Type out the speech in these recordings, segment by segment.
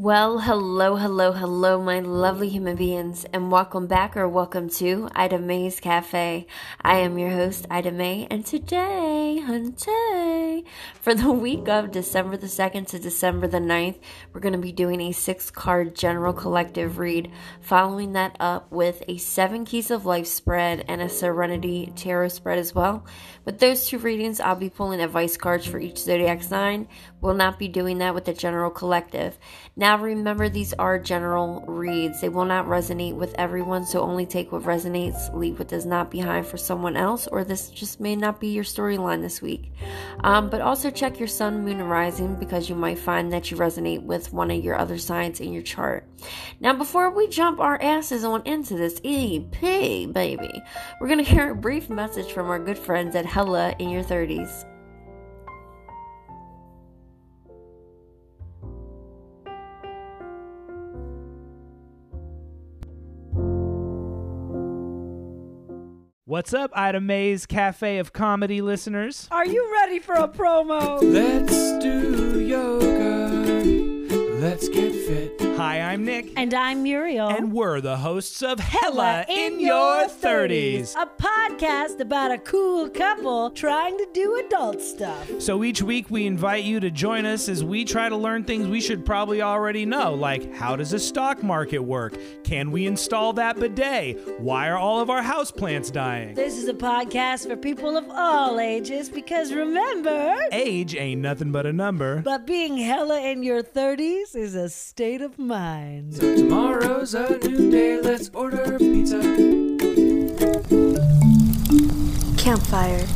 Well, hello, hello, hello, my lovely human beings, and welcome back or welcome to Ida May's Cafe. I am your host, Ida May, and today, for the week of December the 2nd to December the 9th, we're going to be doing a six card general collective read, following that up with a seven keys of life spread and a serenity tarot spread as well. With those two readings, I'll be pulling advice cards for each zodiac sign. We'll not be doing that with the general collective. Now, now, remember, these are general reads. They will not resonate with everyone, so only take what resonates, leave what does not behind for someone else, or this just may not be your storyline this week. Um, but also check your sun, moon, and rising because you might find that you resonate with one of your other signs in your chart. Now, before we jump our asses on into this EP, baby, we're going to hear a brief message from our good friends at Hella in Your 30s. What's up, Ida May's Cafe of Comedy listeners? Are you ready for a promo? Let's do yoga. Let's get fit. Hi, I'm Nick. And I'm Muriel. And we're the hosts of Hella in, Your 30s. A podcast about a cool couple trying to do adult stuff. So each week we invite you to join us as we try to learn things we should probably already know, like how does a stock market work? Can we install that bidet? Why are all of our houseplants dying? This is a podcast for people of all ages because remember, age ain't nothing but a number. But being hella in your 30s is a state of mind. So tomorrow's a new day, let's order pizza. Campfire.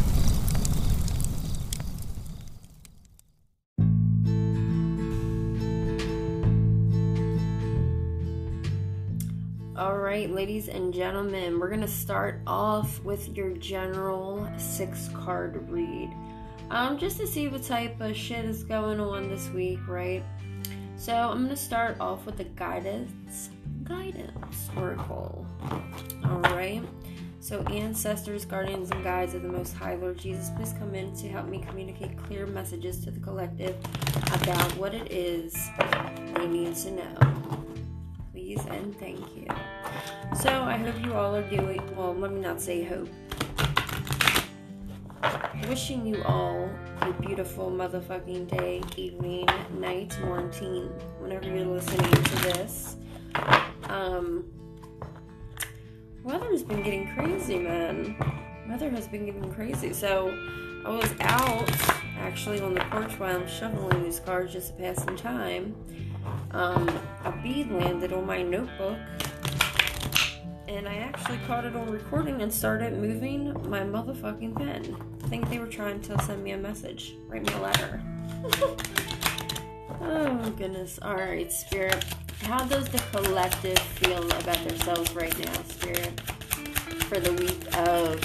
All right, ladies and gentlemen, we're going to start off with your general six card read. Um, just to see what type of shit is going on this week, right? So I'm going to start off with the guidance guidance oracle. All right. So ancestors, guardians, and guides of the Most High Lord Jesus, please come in to help me communicate clear messages to the collective about what it is they need to know. Please and thank you. So I hope you all are doing well. Let me not say hope wishing you all a beautiful motherfucking day, evening, night, morning, whenever you're listening to this. Um, weather has been getting crazy, man. Weather has been getting crazy. So I was out actually on the porch while I'm shoveling these cars just to pass some time. Um, a bee landed on my notebook and I actually caught it on recording and started moving my motherfucking pen. I think they were trying to send me a message, write me a letter. oh goodness. Alright, Spirit. How does the collective feel about themselves right now, Spirit? For the week of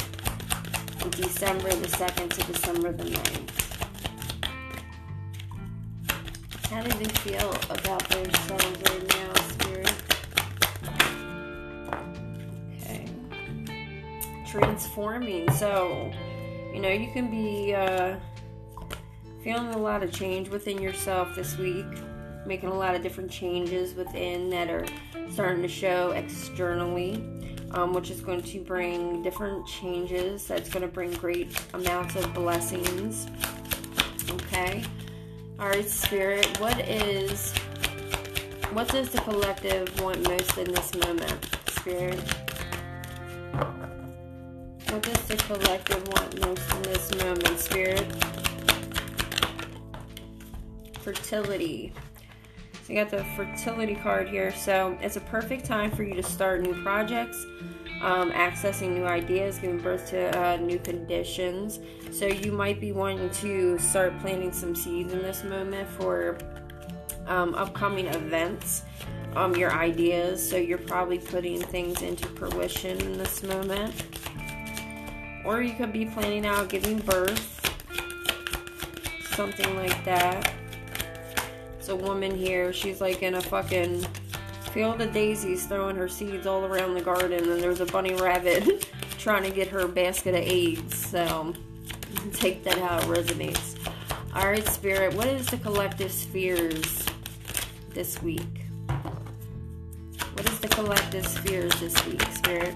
December the 2nd to December the 9th. How do they feel about themselves right now, transforming. So, you know, you can be uh, feeling a lot of change within yourself this week, making a lot of different changes within that are starting to show externally, um, which is going to bring different changes. That's going to bring great amounts of blessings. Okay. All right, Spirit, what is. What does the collective want most in this moment, Spirit? What does the collective want most in this moment, Spirit? Fertility. So you got the fertility card here. So it's a perfect time for you to start new projects, um, accessing new ideas, giving birth to uh, new conditions. So you might be wanting to start planting some seeds in this moment for um, upcoming events. Um, your ideas, so you're probably putting things into fruition in this moment or you could be planning out giving birth, something like that. It's a woman here, she's like in a fucking field of daisies throwing her seeds all around the garden, and there's a bunny rabbit trying to get her basket of eggs. So take that how it resonates. Alright, Spirit, what is the collective spheres this week? What is the collective spheres this week, Spirit?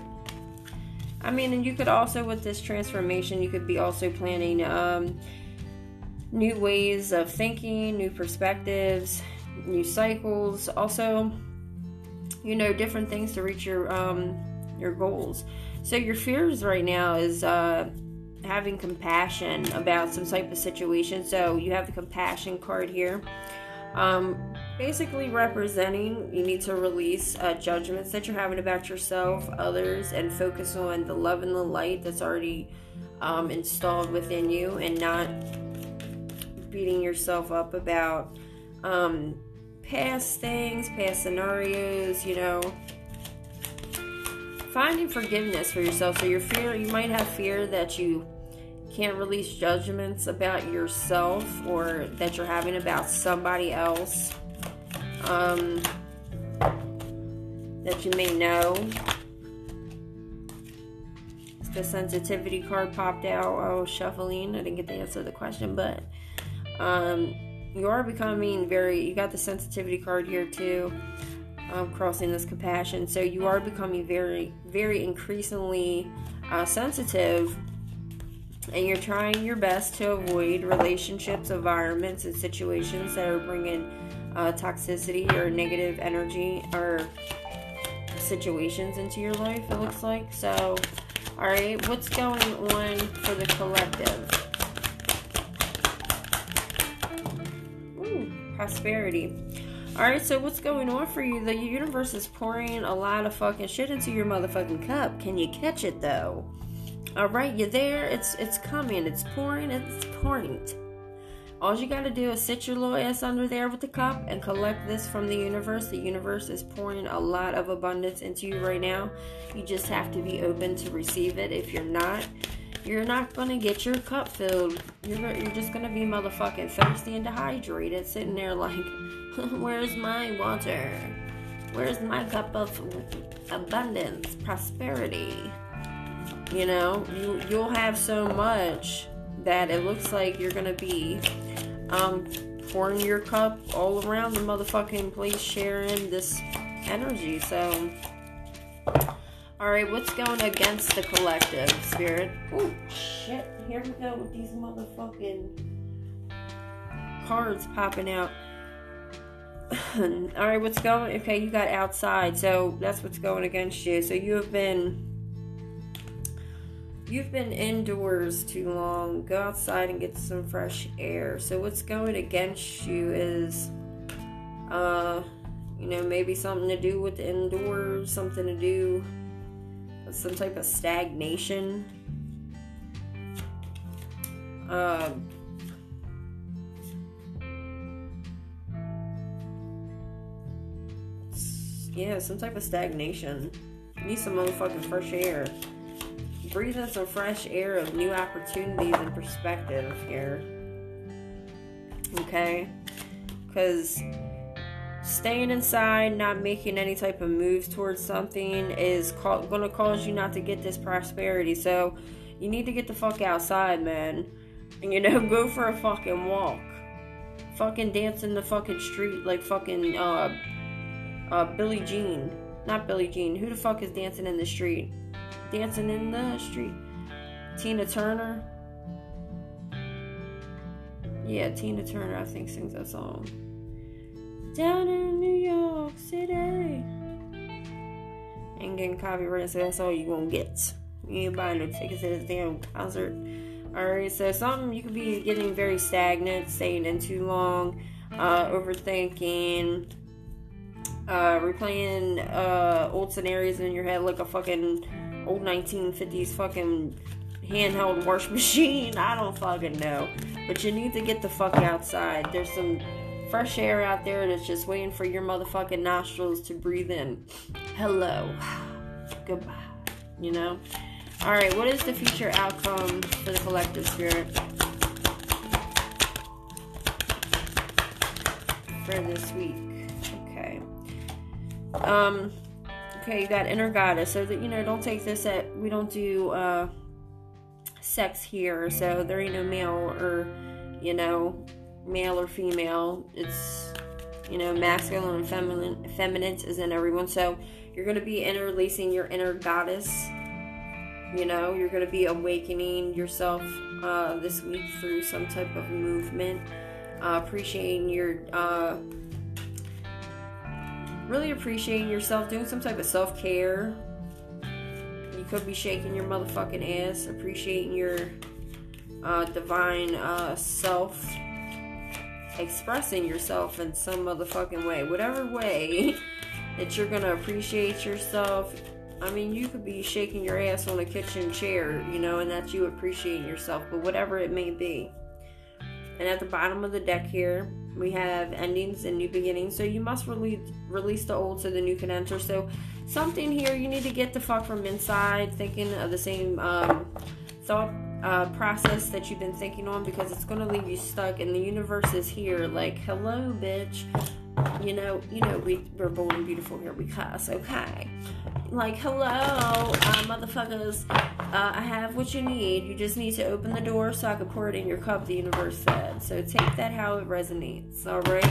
I mean, and you could also, with this transformation, you could be also planning um, new ways of thinking, new perspectives, new cycles. Also, you know, different things to reach your um, your goals. So your fears right now is uh, having compassion about some type of situation. So you have the compassion card here. Um, basically representing you need to release uh, judgments that you're having about yourself, others, and focus on the love and the light that's already um, installed within you, and not beating yourself up about um, past things, past scenarios. You know, finding forgiveness for yourself. So your fear, you might have fear that you can't release judgments about yourself or that you're having about somebody else um, that you may know. The sensitivity card popped out. Oh, shuffling. I didn't get the answer to the question, but um, you are becoming very. You got the sensitivity card here too. Um, crossing this compassion, so you are becoming very, very increasingly uh, sensitive and you're trying your best to avoid relationships, environments, and situations that are bringing uh, toxicity or negative energy or situations into your life, it looks like. So, all right, what's going on for the collective? Ooh, prosperity. All right, so what's going on for you? The universe is pouring a lot of fucking shit into your motherfucking cup. Can you catch it though? All right, you're there. It's it's coming. It's pouring. It's pouring. All you got to do is sit your little ass under there with the cup and collect this from the universe. The universe is pouring a lot of abundance into you right now. You just have to be open to receive it. If you're not, you're not gonna get your cup filled. You're you're just gonna be motherfucking thirsty and dehydrated, sitting there like, where's my water? Where's my cup of abundance, prosperity? You know, you you'll have so much that it looks like you're gonna be um, pouring your cup all around the motherfucking place, sharing this energy. So, all right, what's going against the collective spirit? Oh shit! Here we go with these motherfucking cards popping out. all right, what's going? Okay, you got outside, so that's what's going against you. So you have been You've been indoors too long. Go outside and get some fresh air. So what's going against you is uh you know, maybe something to do with the indoors, something to do some type of stagnation. Uh yeah, some type of stagnation. Need some motherfucking fresh air breathe in some fresh air of new opportunities and perspective here. Okay? Because staying inside, not making any type of moves towards something is going to cause you not to get this prosperity. So you need to get the fuck outside, man. And you know, go for a fucking walk. Fucking dance in the fucking street like fucking uh uh Billie Jean. Not Billie Jean. Who the fuck is dancing in the street? Dancing in the street. Tina Turner. Yeah, Tina Turner, I think, sings that song. Down in New York City. Ain't getting copyrighted, so that's all you gonna get. You ain't buying no tickets to this damn concert. Alright, so something you could be getting very stagnant, staying in too long, uh, overthinking, uh, replaying uh, old scenarios in your head like a fucking old 1950s fucking handheld wash machine. I don't fucking know. But you need to get the fuck outside. There's some fresh air out there that's just waiting for your motherfucking nostrils to breathe in. Hello. Goodbye. You know? Alright, what is the future outcome for the collective spirit? For this week. Okay. Um Okay, you got inner goddess. So that you know, don't take this at we don't do uh sex here, so there ain't no male or you know, male or female. It's You know, masculine and feminine, feminine is in everyone. So you're to be interlacing your inner goddess. You know, you're to be awakening yourself uh, this week through some type of movement. Uh, appreciating your, uh, really appreciating yourself, doing some type of self care. You could be shaking your motherfucking ass, appreciating your uh, divine uh, self, expressing yourself in some motherfucking way, whatever way that you're gonna appreciate yourself. I mean, you could be shaking your ass on a kitchen chair, you know, and that's you appreciating yourself, but whatever it may be. And at the bottom of the deck here, we have endings and new beginnings. So you must release release the old so the new can enter. So something here you need to get the fuck from inside, thinking of the same um, thought uh, process that you've been thinking on because it's gonna leave you stuck. And the universe is here, like, hello, bitch. You know, you know, we we're born beautiful here because okay. Like, hello, uh, motherfuckers. Uh, I have what you need. You just need to open the door so I can pour it in your cup. The universe said. So take that how it resonates. All right.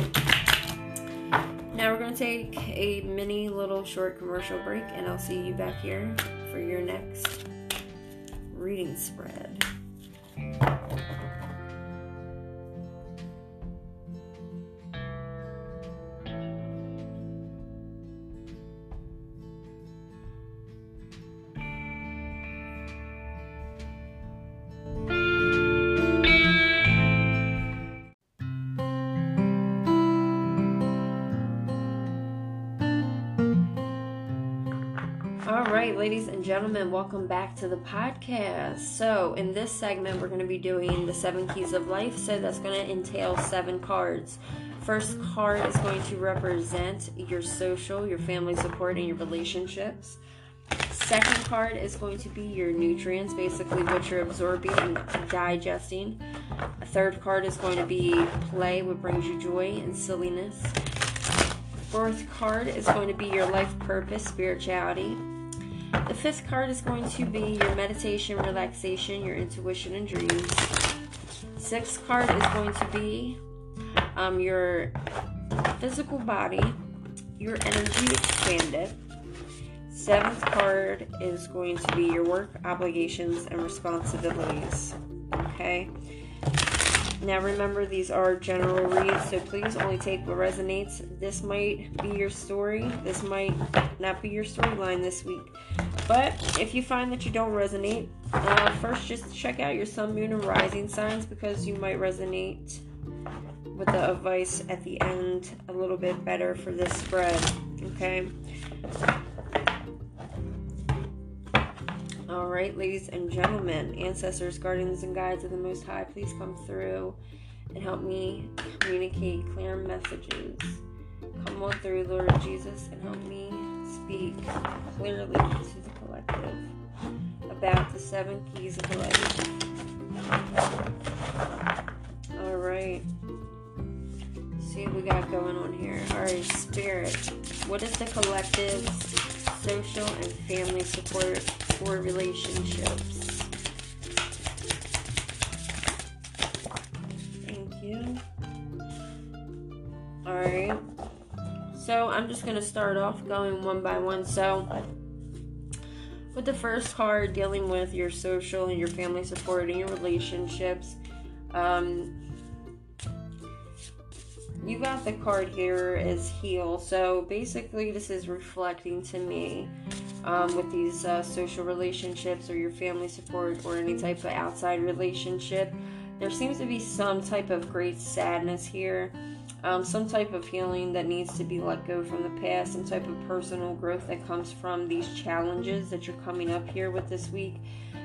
Now we're gonna take a mini little short commercial break, and I'll see you back here for your next reading spread. Gentlemen, welcome back to the podcast. So, in this segment, we're going to be doing the seven keys of life. So, that's going to entail seven cards. First card is going to represent your social, your family support, and your relationships. Second card is going to be your nutrients, basically what you're absorbing and digesting. A third card is going to be play, what brings you joy and silliness. Fourth card is going to be your life purpose, spirituality. The fifth card is going to be your meditation, relaxation, your intuition, and dreams. Sixth card is going to be um, your physical body, your energy expanded. Seventh card is going to be your work, obligations, and responsibilities. Okay. Now remember, these are general reads, so please only take what resonates. This might be your story. This might not be your storyline this week. But if you find that you don't resonate, uh, first just check out your sun, moon, and rising signs because you might resonate with the advice at the end a little bit better for this spread. Okay. All right, ladies and gentlemen, ancestors, guardians, and guides of the Most High, please come through and help me communicate clear messages. Come on through, Lord Jesus, and help me speak clearly to the collective about the seven keys of life. All right. See what we got going on here. All right, spirit. What is the collective social and family support for relationships? Thank you. All right. So I'm just gonna start off going one by one. So with the first card dealing with your social and your family support and your relationships, um, you got the card here as heal. So basically, this is reflecting to me um, with these uh, social relationships or your family support or any type of outside relationship. There seems to be some type of great sadness here, um, some type of healing that needs to be let go from the past, some type of personal growth that comes from these challenges that you're coming up here with this week,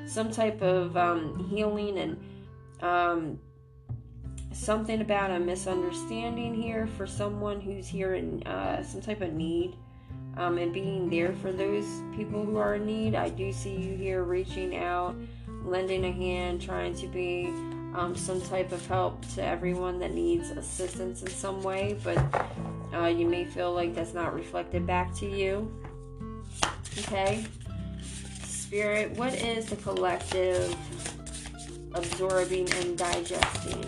some type of um, healing and um, something about a misunderstanding here for someone who's here in uh, some type of need um, and being there for those people who are in need. I do see you here reaching out, lending a hand, trying to be um, some type of help to everyone that needs assistance in some way, but uh, you may feel like that's not reflected back to you. Okay? Spirit, what is the collective absorbing and digesting?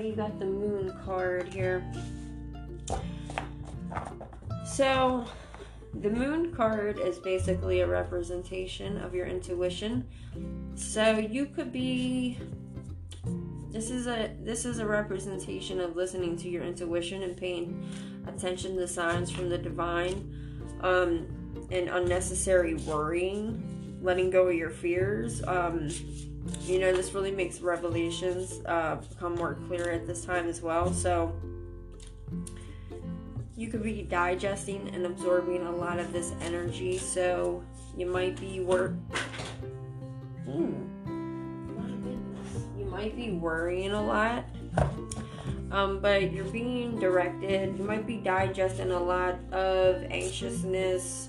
You got the moon card here. So, the moon card is basically a representation of your intuition. So, you could be this is a this is a representation of listening to your intuition and paying attention to signs from the divine um, and unnecessary worrying letting go of your fears um, you know this really makes revelations uh, become more clear at this time as well so you could be digesting and absorbing a lot of this energy so you might be work mm. you might be worrying a lot um, but you're being directed you might be digesting a lot of anxiousness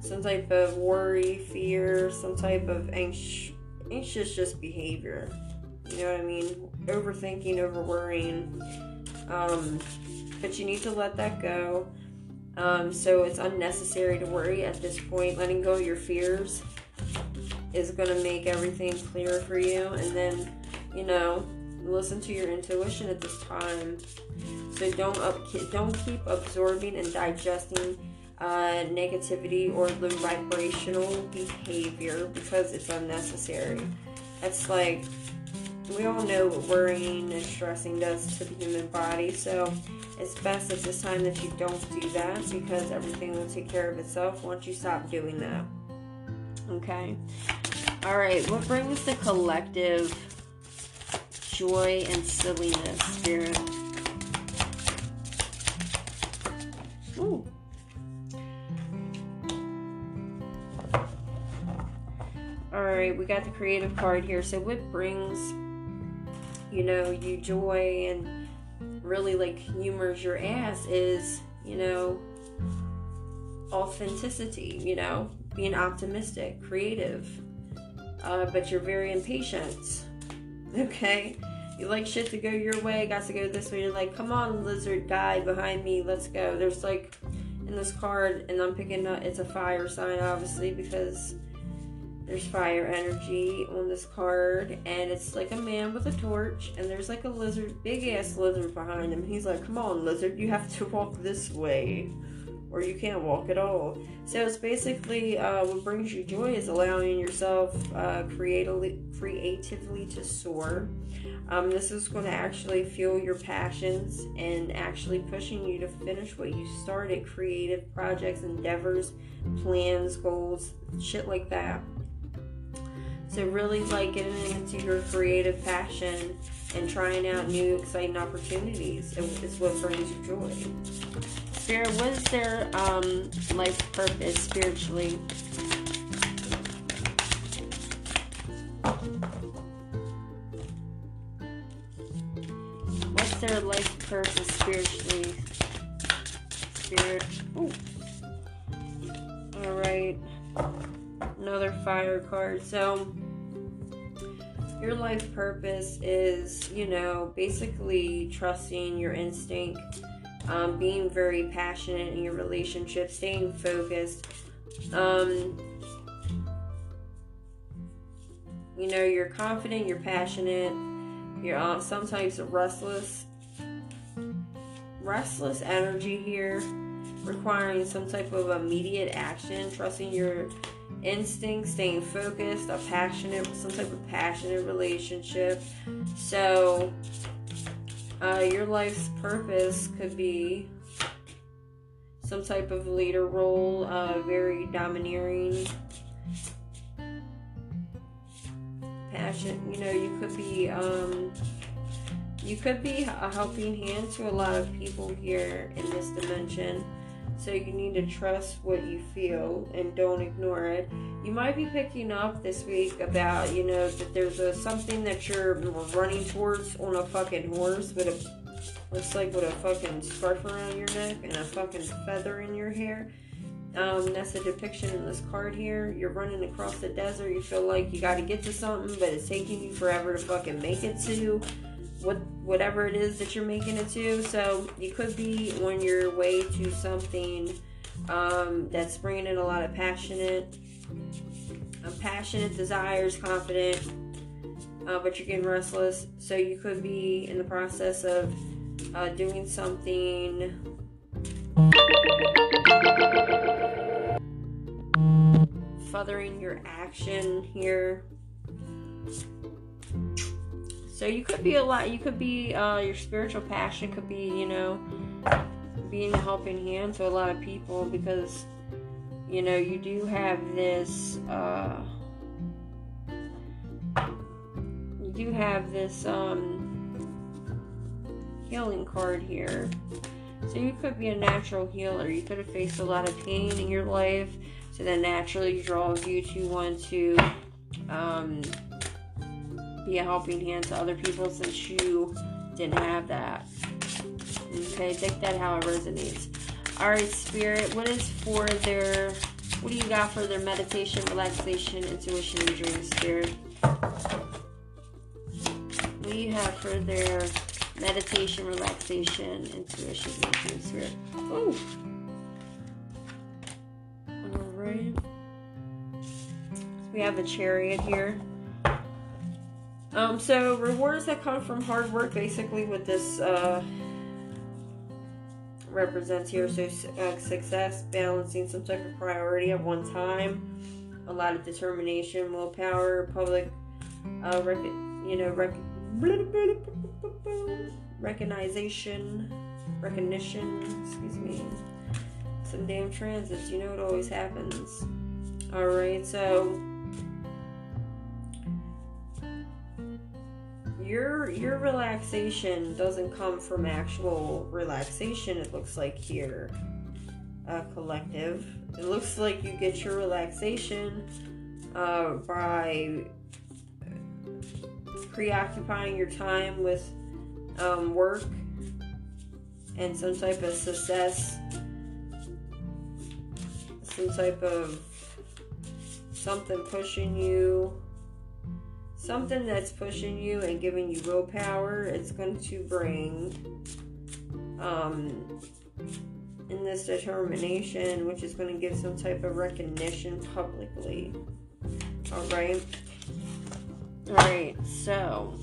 some type of worry fear some type of anxious anxious just behavior. You know what I mean? Overthinking, over worrying. Um, but you need to let that go. Um, so it's unnecessary to worry at this point. Letting go of your fears is going to make everything clearer for you. And then, you know, listen to your intuition at this time. So don't up, don't keep absorbing and digesting uh, negativity or the vibrational behavior because it's unnecessary. It's like we all know what worrying and stressing does to the human body, so it's best at this time that you don't do that because everything will take care of itself once you stop doing that. Okay? Alright, what brings the collective joy and silliness, Spirit? Ooh. All right, we got the creative card here. So what brings, you know, you joy and really like humors your ass is, you know, authenticity. You know, being optimistic, creative, uh, but you're very impatient. Okay, you like shit to go your way, got to go this way. You're like, come on, lizard guy behind me, let's go. There's like in this card, and I'm picking up. It's a fire sign, obviously, because there's fire energy on this card, and it's like a man with a torch, and there's like a lizard, big ass lizard behind him. He's like, Come on, lizard, you have to walk this way, or you can't walk at all. So it's basically uh, what brings you joy is allowing yourself uh, creatively, creatively to soar. Um, this is going to actually fuel your passions and actually pushing you to finish what you started creative projects, endeavors, plans, goals, shit like that. So really like getting into your creative passion and trying out new exciting opportunities is what brings you joy. Spirit, what is their um, life purpose spiritually? What's their life purpose spiritually? Spirit. Ooh. All right another fire card. So, your life purpose is, you know, basically trusting your instinct, um, being very passionate in your relationship, staying focused. Um, you know, you're confident, you're passionate, you're uh, sometimes restless. Restless energy here, requiring some type of immediate action, trusting your instinct, staying focused, a passionate, some type of passionate relationship. So, uh, your life's purpose could be some type of leader role, uh, very domineering, passion. You know, you could be, um, you could be a helping hand to a lot of people here in this dimension. So you need to trust what you feel and don't ignore it. You might be picking up this week about, you know, that there's a something that you're running towards on a fucking horse with a looks like with a fucking scarf around your neck and a fucking feather in your hair. Um, that's a depiction in this card here. You're running across the desert. You feel like you got to get to something, but it's taking you forever to fucking make it to what whatever it is that you're making it to. So you could be on your way to something um, that's bringing in a lot of passionate, uh, passionate desires, confident, uh, but you're getting restless. So you could be in the process of uh, doing something. Furthering your action here. So you could be a lot. You could be uh, your spiritual passion could be you know being a helping hand to a lot of people because you know you do have this. Uh, you do have this um, healing card here. So you could be a natural healer. You could have faced a lot of pain in your life, so that naturally draws you to want to um, be a helping hand to other people since you didn't have that. Okay, take that how it resonates. Alright, Spirit, what is for their what do you got for their meditation, relaxation, intuition, and dream spirit? What do you have for their meditation, relaxation, intuition, and dream spirit? Oh. Alright. We have the chariot here. Um, so rewards that come from hard work, basically, with this uh, represents here. So uh, success, balancing some type of priority at one time, a lot of determination, willpower, public, uh, rec- you know, rec- recognition, recognition. Excuse me. Some damn transits. You know it always happens. All right, so. Your your relaxation doesn't come from actual relaxation it looks like here uh, collective. It looks like you get your relaxation uh, by preoccupying your time with um, work and some type of success some type of something pushing you something that's pushing you and giving you willpower it's going to bring um in this determination which is going to give some type of recognition publicly. All right all right so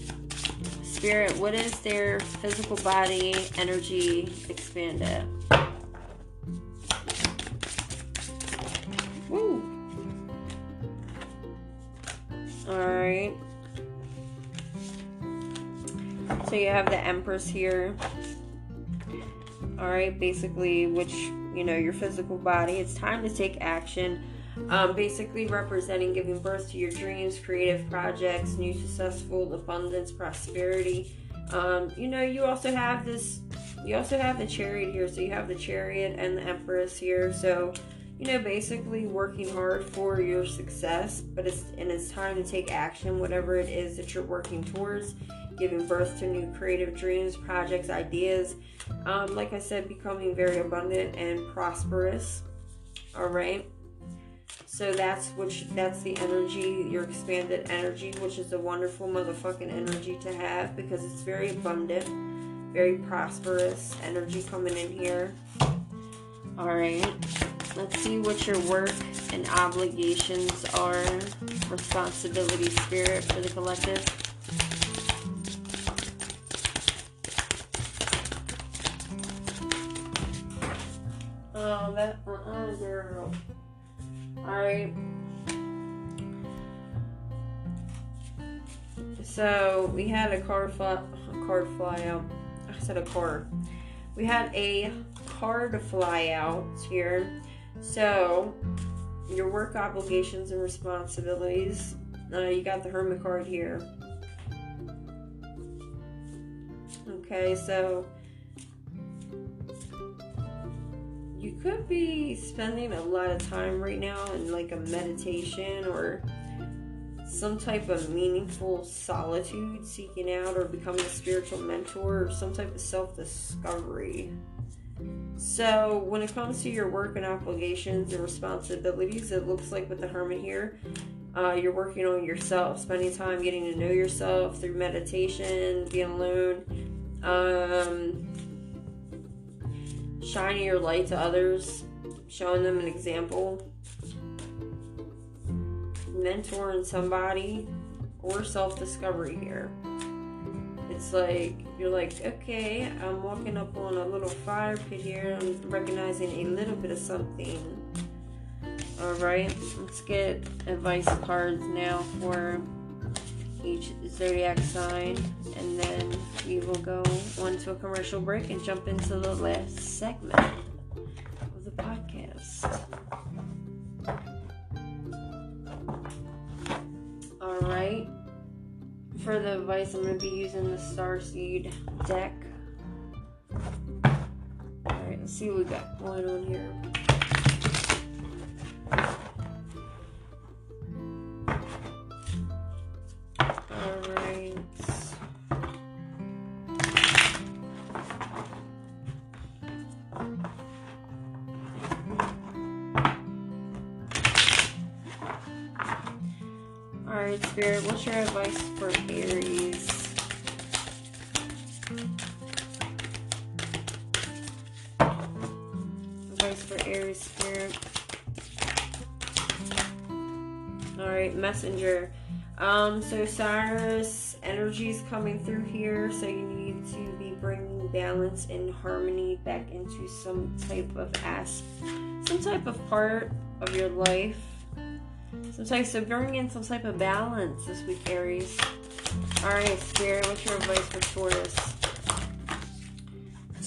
spirit what is their physical body energy expanded? Woo. all right so you have the Empress here. Alright, basically, which, you know, your physical body. It's time to take action. Um, basically, representing giving birth to your dreams, creative projects, new successful abundance, prosperity. Um, you know, you also have this, you also have the chariot here. So you have the chariot and the Empress here. So, you know, basically working hard for your success, but it's, and it's time to take action, whatever it is that you're working towards giving birth to new creative dreams, projects, ideas. Um, like I said, becoming very abundant and prosperous. All right. So that's which that's the energy, your expanded energy, which is a wonderful motherfucking energy to have because it's very abundant, very prosperous energy coming in here. All right. Let's see what your work and obligations are. Responsibility spirit for the collective. Girl. Alright. So we had a card fly, a card fly out. I said a card. We had a card fly out here. So your work obligations and responsibilities. Uh, you got the Hermit card here. Okay, so could be spending a lot of time right now in like a meditation or some type of meaningful solitude, seeking out or becoming a spiritual mentor or some type of self discovery. So, when it comes to your work and obligations and responsibilities, it looks like with the Hermit here, uh, you're working on yourself, spending time getting to know yourself through meditation, being alone, um, shining your light to others, showing them an example, mentoring somebody, or self discovery here. It's like you're like, okay, I'm walking up on a little fire pit here. I'm recognizing a little bit of something. All right, let's get advice cards now for each zodiac sign, and then we will go on to a commercial break and jump into the last segment of the podcast. All right, for the advice, I'm going to be using the Starseed deck. All right, let's see what we got going on here. Spirit, what's your advice for Aries? Advice for Aries, Spirit. All right, Messenger. Um, so Sirius energy is coming through here, so you need to be bringing balance and harmony back into some type of as, some type of part of your life. Some type, so bring in some type of balance this week, Aries. All right, Spirit, what's your advice for Taurus?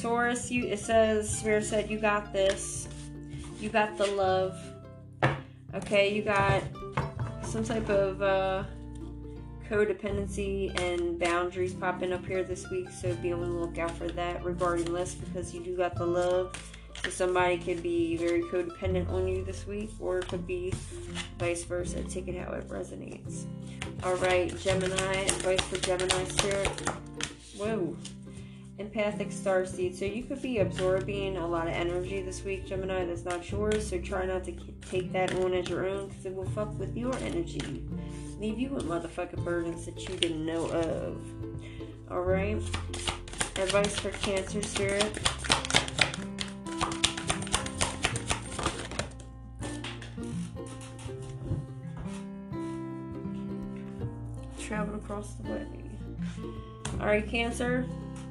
Taurus, you it says Spirit said you got this. You got the love. Okay, you got some type of uh, codependency and boundaries popping up here this week, so be on the lookout for that regarding this because you do got the love. So somebody could be very codependent on you this week, or it could be vice versa. Take it how it resonates. All right, Gemini, advice for Gemini spirit. Whoa. Empathic star seed. So you could be absorbing a lot of energy this week, Gemini, that's not yours. So try not to take that on as your own because it will fuck with your energy. Leave you with motherfucking burdens that you didn't know of. All right. Advice for Cancer spirit. Travel across the way. All right, Cancer.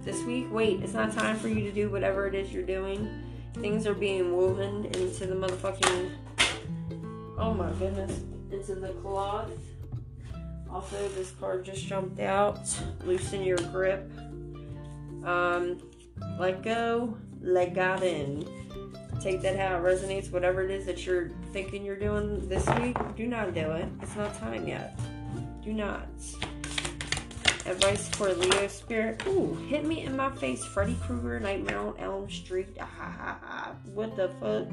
This week, wait, it's not time for you to do whatever it is you're doing. Things are being woven into the motherfucking. Oh my goodness. Into the cloth. Also, this card just jumped out. Loosen your grip. Um, let go, let God in. Take that how it resonates. Whatever it is that you're thinking you're doing this week, do not do it. It's not time yet. Do not. Advice for Leo Spirit. Ooh, hit me in my face. Freddy Krueger, Nightmare on Elm Street. Ah, ha, ha, ha. What the fuck?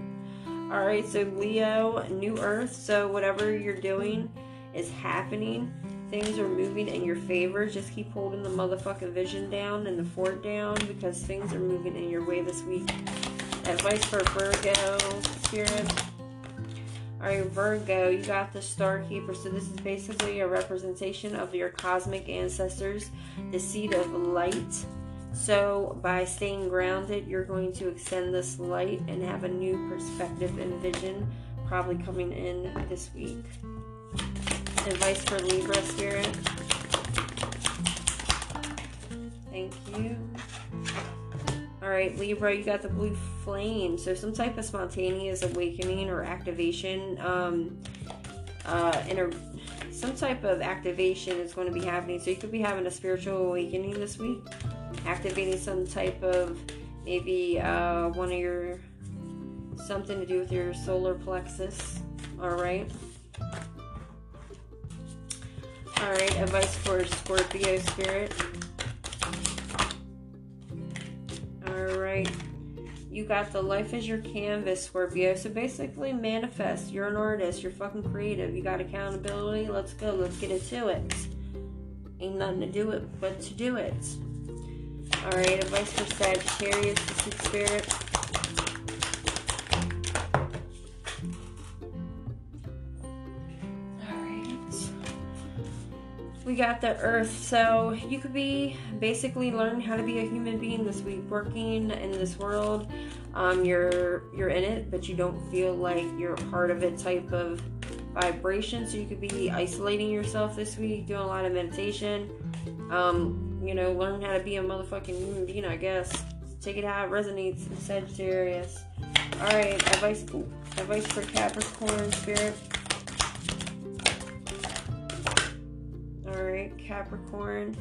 Alright, so Leo, New Earth. So whatever you're doing is happening. Things are moving in your favor. Just keep holding the motherfucking vision down and the fort down because things are moving in your way this week. Advice for Virgo Spirit. Alright, Virgo, you got the Star Keeper. So, this is basically a representation of your cosmic ancestors, the seed of light. So, by staying grounded, you're going to extend this light and have a new perspective and vision probably coming in this week. Advice for Libra Spirit. Thank you. All right, Libra, you got the blue flame. So some type of spontaneous awakening or activation, um, uh, inter- some type of activation is going to be happening. So you could be having a spiritual awakening this week, activating some type of maybe uh, one of your something to do with your solar plexus. All right. All right, advice for Scorpio spirit. All right. You got the life is your canvas, Scorpio. So basically, manifest. You're an artist. You're fucking creative. You got accountability. Let's go. Let's get into it. Ain't nothing to do it but to do it. All right. Advice for Sagittarius, the spirit. We got the earth. So you could be basically learn how to be a human being this week, working in this world. Um, you're you're in it, but you don't feel like you're part of it type of vibration. So you could be isolating yourself this week, doing a lot of meditation. Um, you know, learn how to be a motherfucking human being, I guess. Take it how it resonates Sagittarius. Alright, advice advice for Capricorn spirit. Capricorn.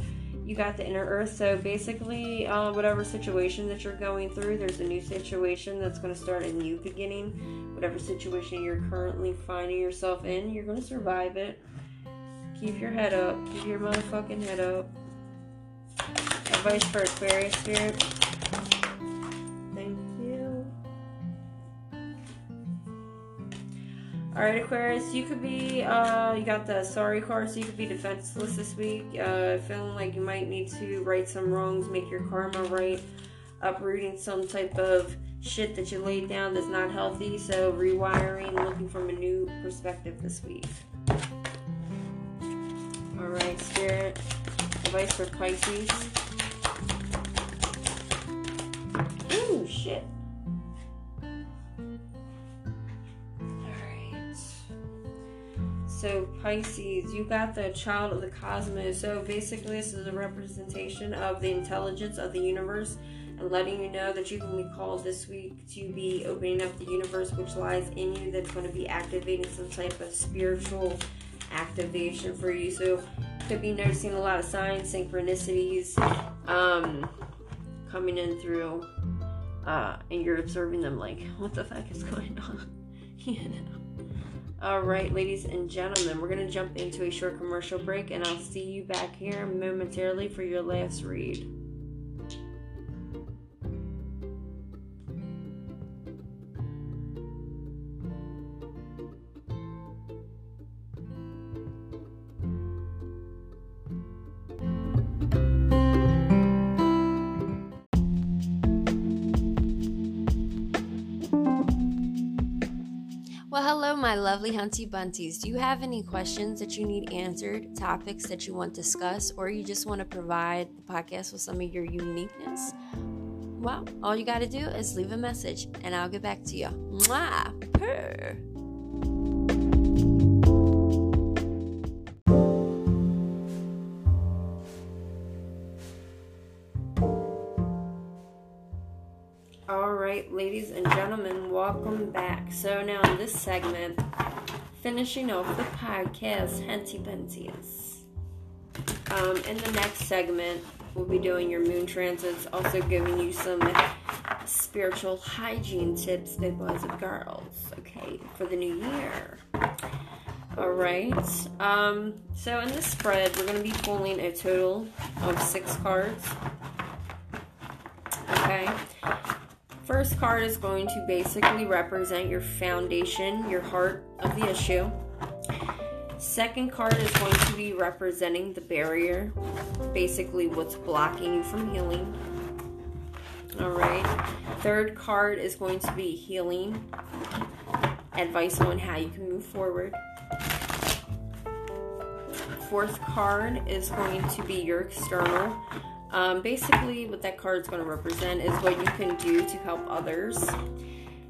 You got the inner earth. So basically, uh, whatever situation that you're going through, there's a new situation that's going to start a new beginning. Whatever situation you're currently finding yourself in, you're going to survive it. Keep your head up. Keep your motherfucking head up. Advice for Aquarius spirit. Alright, Aquarius, you could be, uh, you got the sorry card, so you could be defenseless this week. Uh, feeling like you might need to right some wrongs, make your karma right, uprooting some type of shit that you laid down that's not healthy. So, rewiring, looking from a new perspective this week. Alright, Spirit, advice for Pisces. Ooh, shit. So, Pisces, you got the child of the cosmos. So, basically, this is a representation of the intelligence of the universe and letting you know that you can be called this week to be opening up the universe which lies in you that's going to be activating some type of spiritual activation for you. So, could be noticing a lot of signs, synchronicities um, coming in through, uh, and you're observing them like, what the fuck is going on? you know. All right, ladies and gentlemen, we're going to jump into a short commercial break, and I'll see you back here momentarily for your last read. Lovely Hunty Bunties. Do you have any questions that you need answered, topics that you want discussed, or you just want to provide the podcast with some of your uniqueness? Well, all you got to do is leave a message and I'll get back to you. Mwah! Purr. Welcome back. So now in this segment, finishing off the podcast, Henty Benties. Um, in the next segment, we'll be doing your moon transits, also giving you some spiritual hygiene tips, big boys and girls, okay, for the new year. All right. Um, so in this spread, we're going to be pulling a total of six cards. Okay. First card is going to basically represent your foundation, your heart of the issue. Second card is going to be representing the barrier, basically what's blocking you from healing. All right. Third card is going to be healing, advice on how you can move forward. Fourth card is going to be your external. Um, basically, what that card is going to represent is what you can do to help others.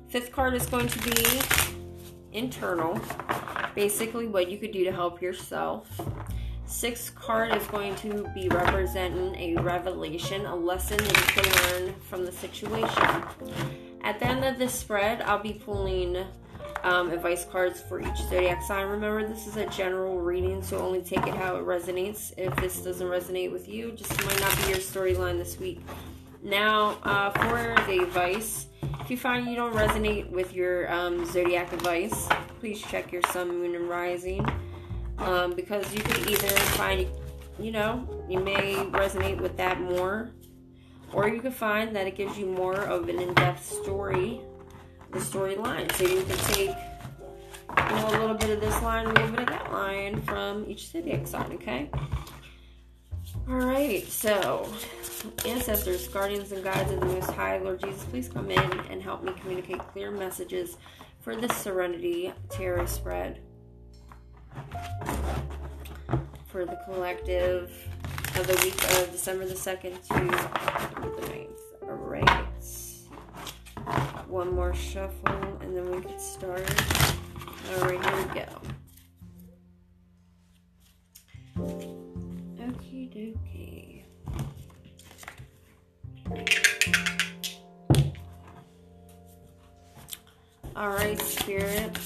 Fifth card is going to be internal, basically, what you could do to help yourself. Sixth card is going to be representing a revelation, a lesson that you can learn from the situation. At the end of this spread, I'll be pulling um, advice cards for each zodiac sign. Remember, this is a general reading, so only take it how it resonates. If this doesn't resonate with you, just might not be your storyline this week. Now, uh, for the advice, if you find you don't resonate with your um, zodiac advice, please check your sun, moon, and rising. Um, because you could either find, you know, you may resonate with that more, or you could find that it gives you more of an in depth story the storyline. So you can take, you know, a little bit of this line, a little bit of that line from each zodiac sign, okay? All right, so ancestors, guardians, and guides of the Most High, Lord Jesus, please come in and help me communicate clear messages for this Serenity Tarot spread for the collective of the week of December the 2nd to the 9th. All right one more shuffle and then we can start. All right, here we go. Okie dokie. All right, Spirit.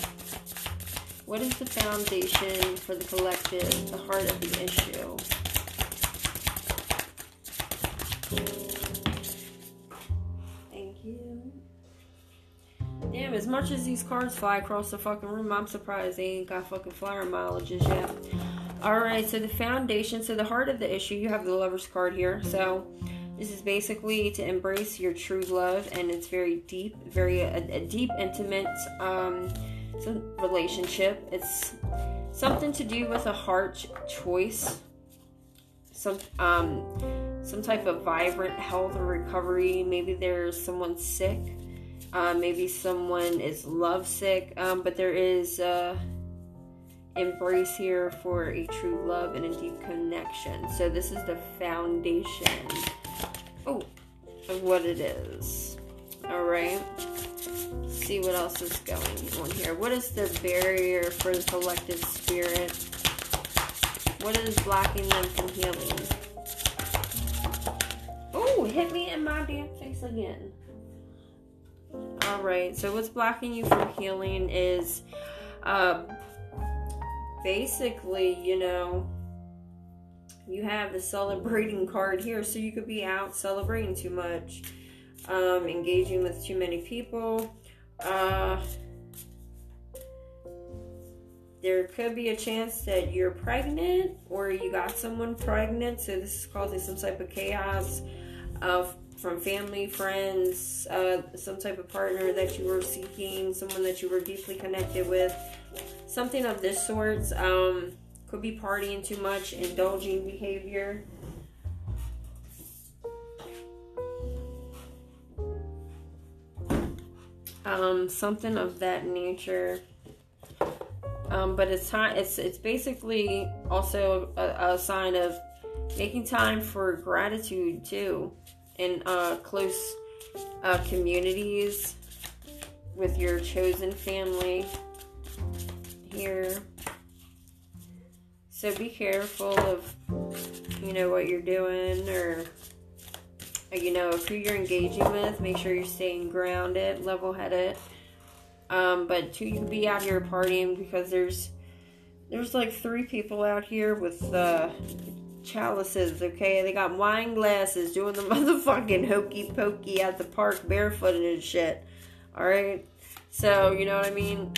What is the foundation for the collective, the heart of the issue? As much as these cards fly across the fucking room, I'm surprised they ain't got fucking flyer mileages yet. Alright, so the foundation, so the heart of the issue, you have the lover's card here. So this is basically to embrace your true love, and it's very deep, very a, a deep, intimate um, relationship. It's something to do with a heart choice, some um, some type of vibrant health or recovery. Maybe there's someone sick, uh, maybe someone is lovesick, um, but there is. Uh, embrace here for a true love and a deep connection. So this is the foundation. Oh, of what it is. All right. See what else is going on here. What is the barrier for the collective spirit? What is blocking them from healing? Oh, hit me in my damn face again. All right. So what's blocking you from healing is uh, basically, you know, you have the celebrating card here, so you could be out celebrating too much, um, engaging with too many people. Uh, there could be a chance that you're pregnant or you got someone pregnant, so this is causing some type of chaos uh, from family, friends, uh, some type of partner that you were seeking, someone that you were deeply connected with something of this sort. Um, could be partying too much, indulging behavior. Um, something of that nature. Um, but it's time. It's it's basically also a, a sign of making time for gratitude too, in uh, close uh, communities with your chosen family here. So be careful of, you know, what you're doing or, you know, who you're engaging with. Make sure you're staying grounded, level headed. Um, but two, you could be out here partying because there's, there's like three people out here with, uh, chalices, okay? They got wine glasses doing the motherfucking hokey pokey at the park barefooted and shit. Alright? So, you know what I mean?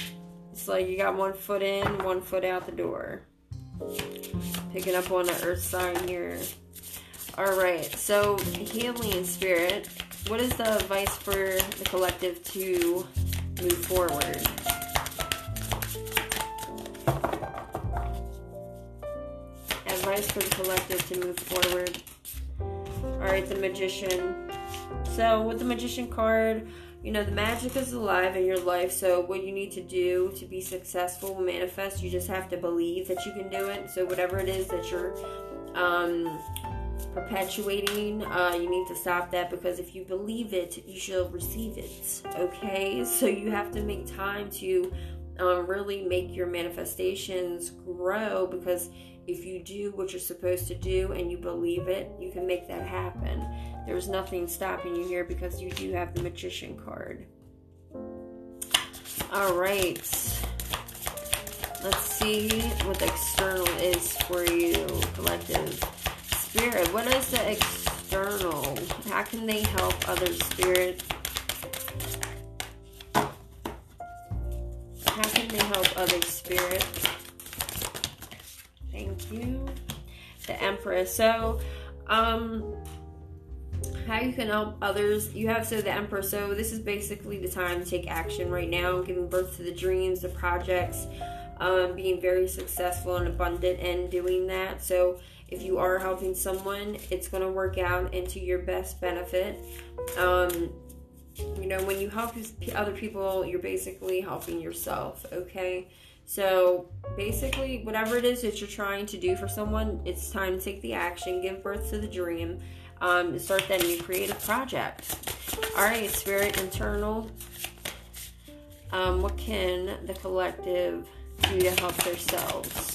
It's like you got one foot in, one foot out the door. Picking up on the earth sign here. Alright, so healing spirit. What is the advice for the collective to move forward? Advice for the collective to move forward. Alright, the magician. So with the magician card, you know the magic is alive in your life so what you need to do to be successful manifest you just have to believe that you can do it so whatever it is that you're um, perpetuating uh, you need to stop that because if you believe it you shall receive it okay so you have to make time to um, really make your manifestations grow because if you do what you're supposed to do and you believe it you can make that happen there's nothing stopping you here because you do have the magician card. All right. Let's see what the external is for you, collective. Spirit, what is the external? How can they help others, Spirit? How can they help others, Spirit? Thank you. The Empress. So, um, how you can help others. You have so the Emperor. So this is basically the time to take action right now, giving birth to the dreams, the projects, um, being very successful and abundant and doing that. So if you are helping someone, it's going to work out into your best benefit. Um, you know, when you help other people, you're basically helping yourself. Okay. So basically, whatever it is that you're trying to do for someone, it's time to take the action, give birth to the dream, um, start that new creative project. All right, spirit internal. Um, what can the collective do to help themselves?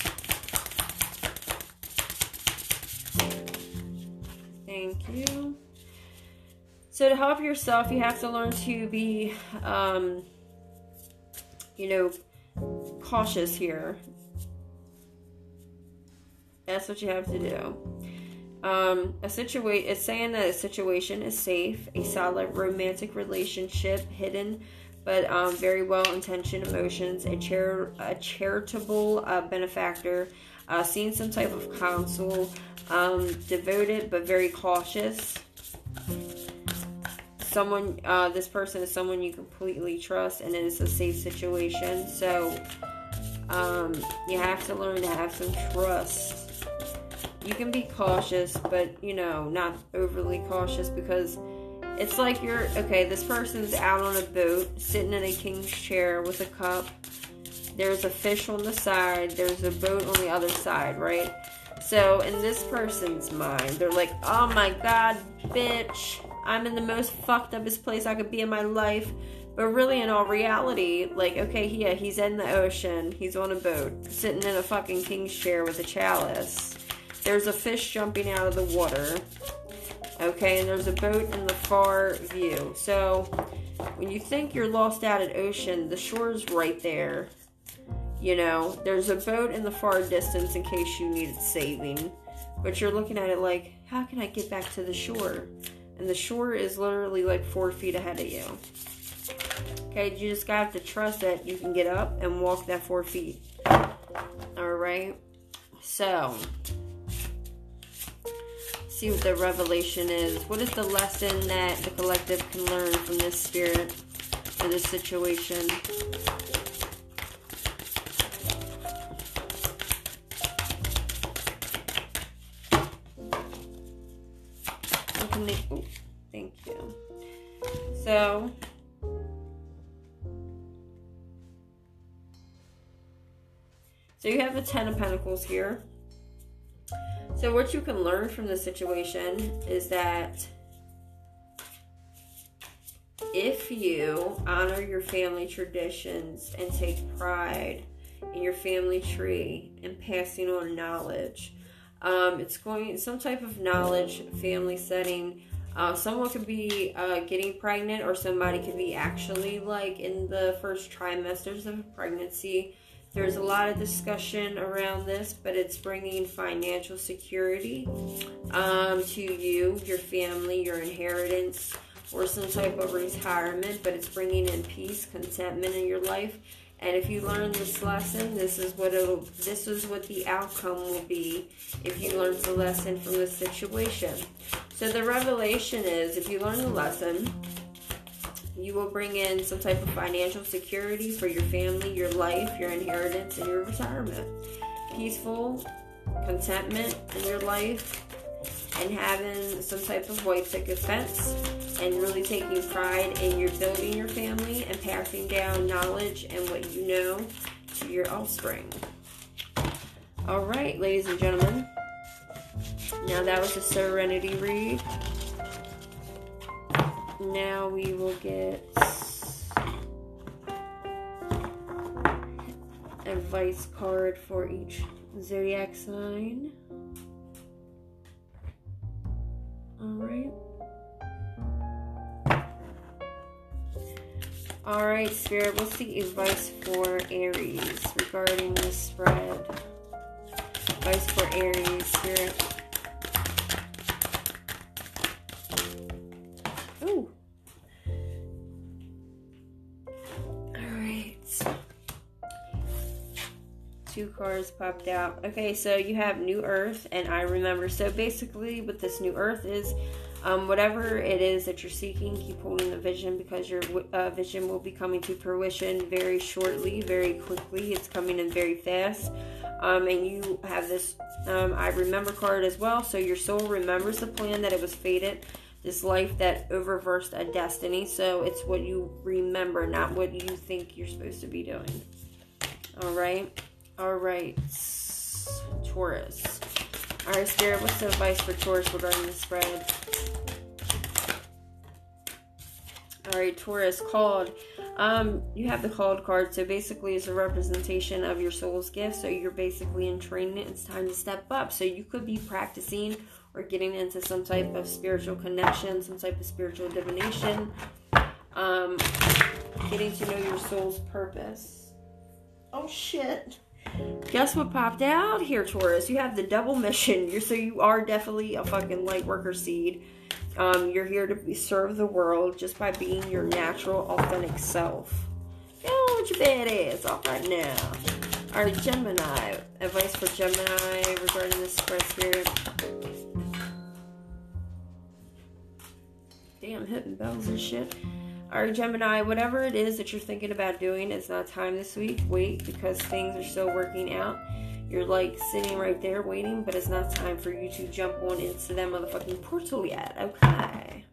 Thank you. So to help yourself, you have to learn to be, um, you know, cautious here. That's what you have to do. Um, a situation it's saying that a situation is safe, a solid romantic relationship, hidden but um, very well intentioned emotions, a, char- a charitable uh, benefactor, uh, seeing some type of counsel, um, devoted but very cautious. Someone, uh, this person is someone you completely trust, and it is a safe situation. So, um, you have to learn to have some trust. You can be cautious, but you know, not overly cautious because it's like you're okay, this person's out on a boat, sitting in a king's chair with a cup. There's a fish on the side, there's a boat on the other side, right? So, in this person's mind, they're like, oh my god, bitch, I'm in the most fucked upest place I could be in my life. But really, in all reality, like, okay, yeah, he's in the ocean, he's on a boat, sitting in a fucking king's chair with a chalice. There's a fish jumping out of the water. Okay, and there's a boat in the far view. So when you think you're lost out at ocean, the shore's right there. You know, there's a boat in the far distance in case you needed saving. But you're looking at it like, how can I get back to the shore? And the shore is literally like four feet ahead of you. Okay, you just gotta have to trust that you can get up and walk that four feet. Alright? So, see what the revelation is. What is the lesson that the collective can learn from this spirit or this situation? Thank you. So, so you have the Ten of Pentacles here. So, what you can learn from this situation is that if you honor your family traditions and take pride in your family tree and passing on knowledge, um, it's going some type of knowledge, family setting. Uh, someone could be uh, getting pregnant, or somebody could be actually like in the first trimesters of pregnancy there's a lot of discussion around this, but it's bringing financial security um, to you, your family, your inheritance, or some type of retirement, but it's bringing in peace, contentment in your life. And if you learn this lesson, this is what it'll, this is what the outcome will be if you learn the lesson from this situation. So the revelation is, if you learn the lesson, you will bring in some type of financial security for your family, your life, your inheritance, and your retirement. Peaceful contentment in your life, and having some type of white picket fence, and really taking pride in your building your family and passing down knowledge and what you know to your offspring. All right, ladies and gentlemen. Now that was a serenity read now we will get advice card for each zodiac sign. Alright. Alright, Spirit, what's the advice for Aries regarding this spread? Advice for Aries, Spirit. Two cards popped out. Okay, so you have New Earth and I Remember. So basically, what this New Earth is, um, whatever it is that you're seeking, keep holding the vision because your uh, vision will be coming to fruition very shortly, very quickly. It's coming in very fast. Um, and you have this um, I Remember card as well. So your soul remembers the plan that it was fated this life that overversed a destiny. So it's what you remember, not what you think you're supposed to be doing. All right. All right, Taurus. All right, Spirit, what's the advice for Taurus regarding the spread? All right, Taurus, called. Um, you have the called card, so basically it's a representation of your soul's gift. So you're basically in training. It's time to step up. So you could be practicing or getting into some type of spiritual connection, some type of spiritual divination, um, getting to know your soul's purpose. Oh shit. Guess what popped out here, Taurus? You have the double mission. You're so you are definitely a fucking light worker seed. Um, you're here to be, serve the world just by being your natural, authentic self. Get on with your badass off right now. Alright, Gemini. Advice for Gemini regarding this spread spirit. Damn, hitting bells and shit. Alright, Gemini, whatever it is that you're thinking about doing, it's not time this week. Wait, because things are still working out. You're like sitting right there waiting, but it's not time for you to jump on into that motherfucking portal yet. Okay.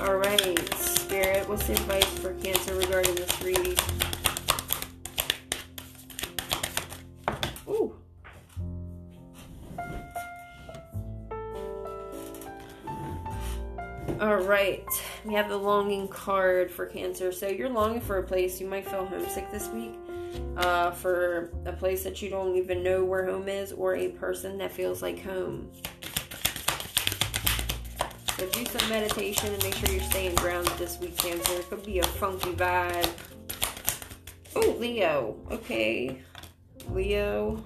Alright, Spirit, what's the advice for Cancer regarding this reading? Ooh. All right, we have the longing card for Cancer. So you're longing for a place. You might feel homesick this week uh, for a place that you don't even know where home is, or a person that feels like home. So do some meditation and make sure you're staying grounded this week, Cancer. It could be a funky vibe. Oh, Leo. Okay. Leo.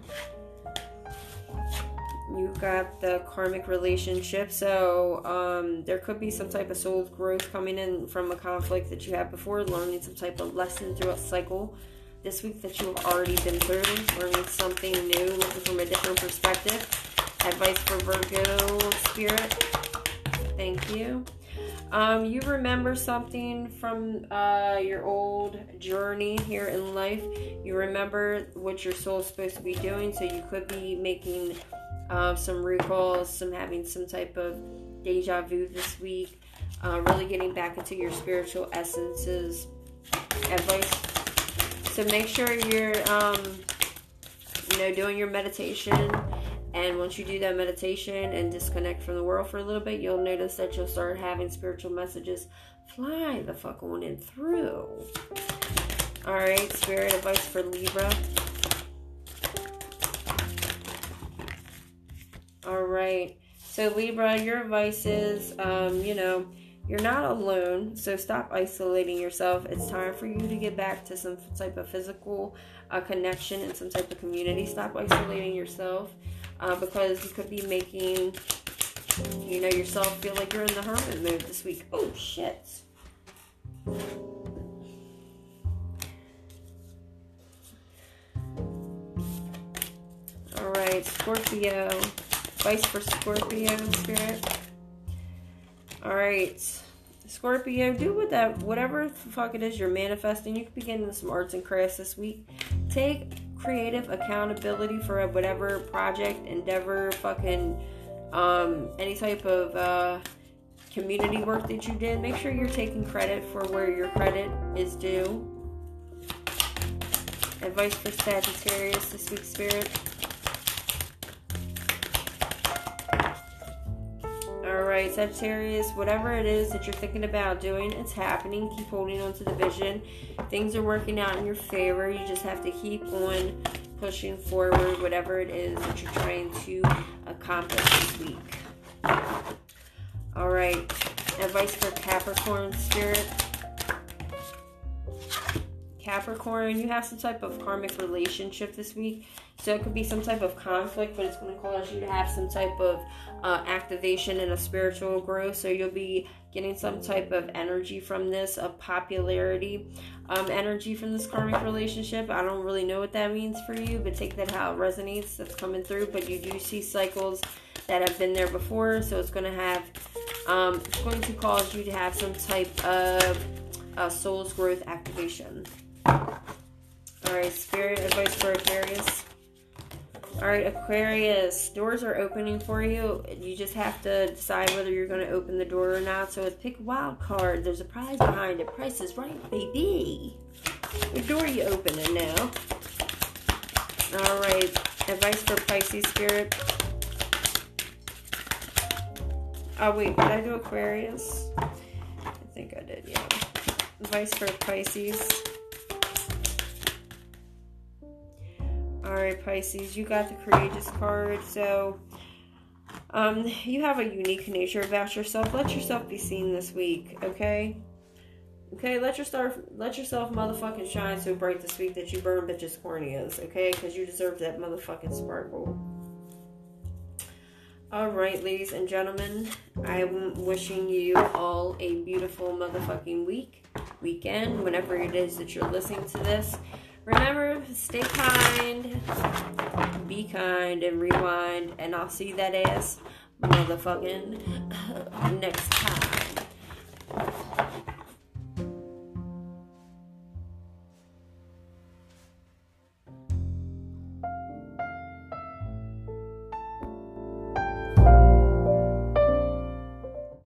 You got the karmic relationship. So um, there could be some type of soul growth coming in from a conflict that you had before, learning some type of lesson through a cycle this week that you have already been through, learning something new, looking from a different perspective. Advice for Virgo spirit. Thank you. Um, you remember something from uh, your old journey here in life. You remember what your soul is supposed to be doing, so you could be making uh, some recalls, some having some type of deja vu this week. Uh, really getting back into your spiritual essences. Advice. So make sure you're, um, you know, doing your meditation and once you do that meditation and disconnect from the world for a little bit, you'll notice that you'll start having spiritual messages fly the fuck on in through. All right, spirit advice for Libra. All right. So Libra, your advice is, um, you know, you're not alone, so stop isolating yourself. It's time for you to get back to some type of physical uh, connection and some type of community. Stop isolating yourself uh, because you could be making, you know, yourself feel like you're in the hermit mode this week. Oh shit. All right, Scorpio. Advice for Scorpio spirit. All right, Scorpio, do with that whatever the fuck it is you're manifesting. You could be getting some arts and crafts this week. Take creative accountability for whatever project, endeavor, fucking um, any type of uh, community work that you did. Make sure you're taking credit for where your credit is due. Advice for Sagittarius this week, Spirit. Right, Sagittarius, whatever it is that you're thinking about doing, it's happening. Keep holding on to the vision. Things are working out in your favor. You just have to keep on pushing forward, whatever it is that you're trying to accomplish this week. All right, advice for Capricorn spirit. Capricorn, you have some type of karmic relationship this week. So it could be some type of conflict, but it's going to cause you to have some type of uh, activation and a spiritual growth. So you'll be getting some type of energy from this, of popularity um, energy from this karmic relationship. I don't really know what that means for you, but take that how it resonates. That's coming through. But you do see cycles that have been there before, so it's going to have, um, it's going to cause you to have some type of uh, soul's growth activation. All right, spirit advice for Aquarius. All right, Aquarius, doors are opening for you. You just have to decide whether you're going to open the door or not. So it's pick a wild card. There's a prize behind it. Price is right, baby. What door are you opening now? All right, advice for Pisces spirit. Oh wait, did I do Aquarius? I think I did. Yeah. Advice for Pisces. All right, Pisces, you got the courageous card. So, Um, you have a unique nature about yourself. Let yourself be seen this week, okay? Okay, let yourself let yourself motherfucking shine so bright this week that you burn bitches corneas, okay? Because you deserve that motherfucking sparkle. All right, ladies and gentlemen, I'm wishing you all a beautiful motherfucking week, weekend, whenever it is that you're listening to this. Remember, stay kind, be kind, and rewind. And I'll see that ass motherfucking next time.